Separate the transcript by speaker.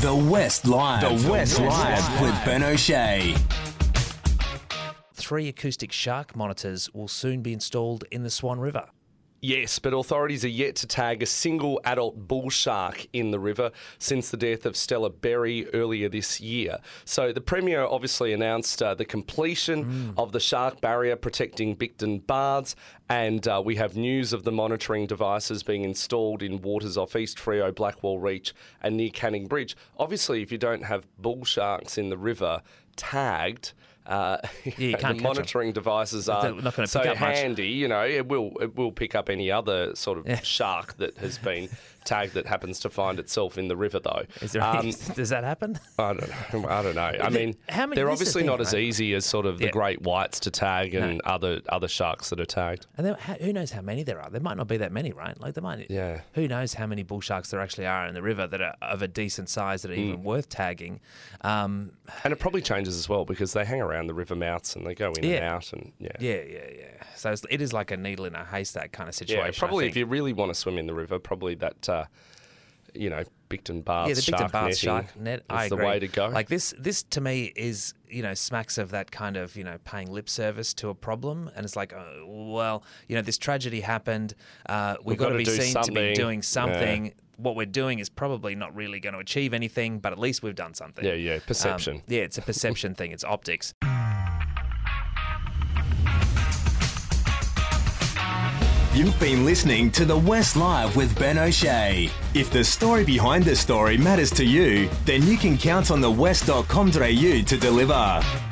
Speaker 1: The West Live. The West Live with Ben O'Shea.
Speaker 2: Three acoustic shark monitors will soon be installed in the Swan River.
Speaker 3: Yes, but authorities are yet to tag a single adult bull shark in the river since the death of Stella Berry earlier this year. So the Premier obviously announced uh, the completion of the shark barrier protecting Bicton Baths, and uh, we have news of the monitoring devices being installed in waters off East Freo, Blackwall Reach, and near Canning Bridge. Obviously, if you don't have bull sharks in the river tagged, uh,
Speaker 2: you
Speaker 3: the
Speaker 2: can't catch 'em.
Speaker 3: monitoring devices are
Speaker 2: They're not gonna
Speaker 3: so
Speaker 2: pick up much.
Speaker 3: handy. You know, it will it will pick up any other sort of shark that has been tagged that happens to find itself in the river, though.
Speaker 2: Is there
Speaker 3: Um,
Speaker 2: does that happen?
Speaker 3: I don't know. I don't know. I mean,
Speaker 2: many-
Speaker 3: they're
Speaker 2: is the
Speaker 3: obviously
Speaker 2: thing,
Speaker 3: not as easy as sort of the great whites to tag and other other sharks that are tagged.
Speaker 2: And then, who knows how many there are? There might not be that many, right? Like there might.
Speaker 3: Yeah.
Speaker 2: Who knows how many bull sharks there actually are in the river that are of a decent size that are even worth tagging? Um,
Speaker 3: And it probably changes as well because they hang around the river mouths and they go in and out and yeah.
Speaker 2: yeah, yeah, yeah. So it's, it is like a needle in a haystack kind of situation.
Speaker 3: Yeah, probably if you really want to swim in the river, probably that, uh, you know, Bicton Baths
Speaker 2: yeah, the
Speaker 3: shark
Speaker 2: Bicton Bath
Speaker 3: netting
Speaker 2: shark net.
Speaker 3: is
Speaker 2: I
Speaker 3: the way to go.
Speaker 2: Like this, this to me is you know smacks of that kind of you know paying lip service to a problem, and it's like, oh, well, you know, this tragedy happened. Uh, we've,
Speaker 3: We've
Speaker 2: got to
Speaker 3: gotta
Speaker 2: be seen to be
Speaker 3: something.
Speaker 2: doing
Speaker 3: Yeah.
Speaker 2: Something. What we're doing is probably not really going to achieve anything, but at least we've done something.
Speaker 3: Yeah, yeah,
Speaker 2: Um,
Speaker 3: perception.
Speaker 2: yeah, it's a perception thing. It's optics.
Speaker 1: You've been listening to The West Live with Ben O'Shea. If the story behind the story matters to you, then you can count on the thewest.com.au to deliver.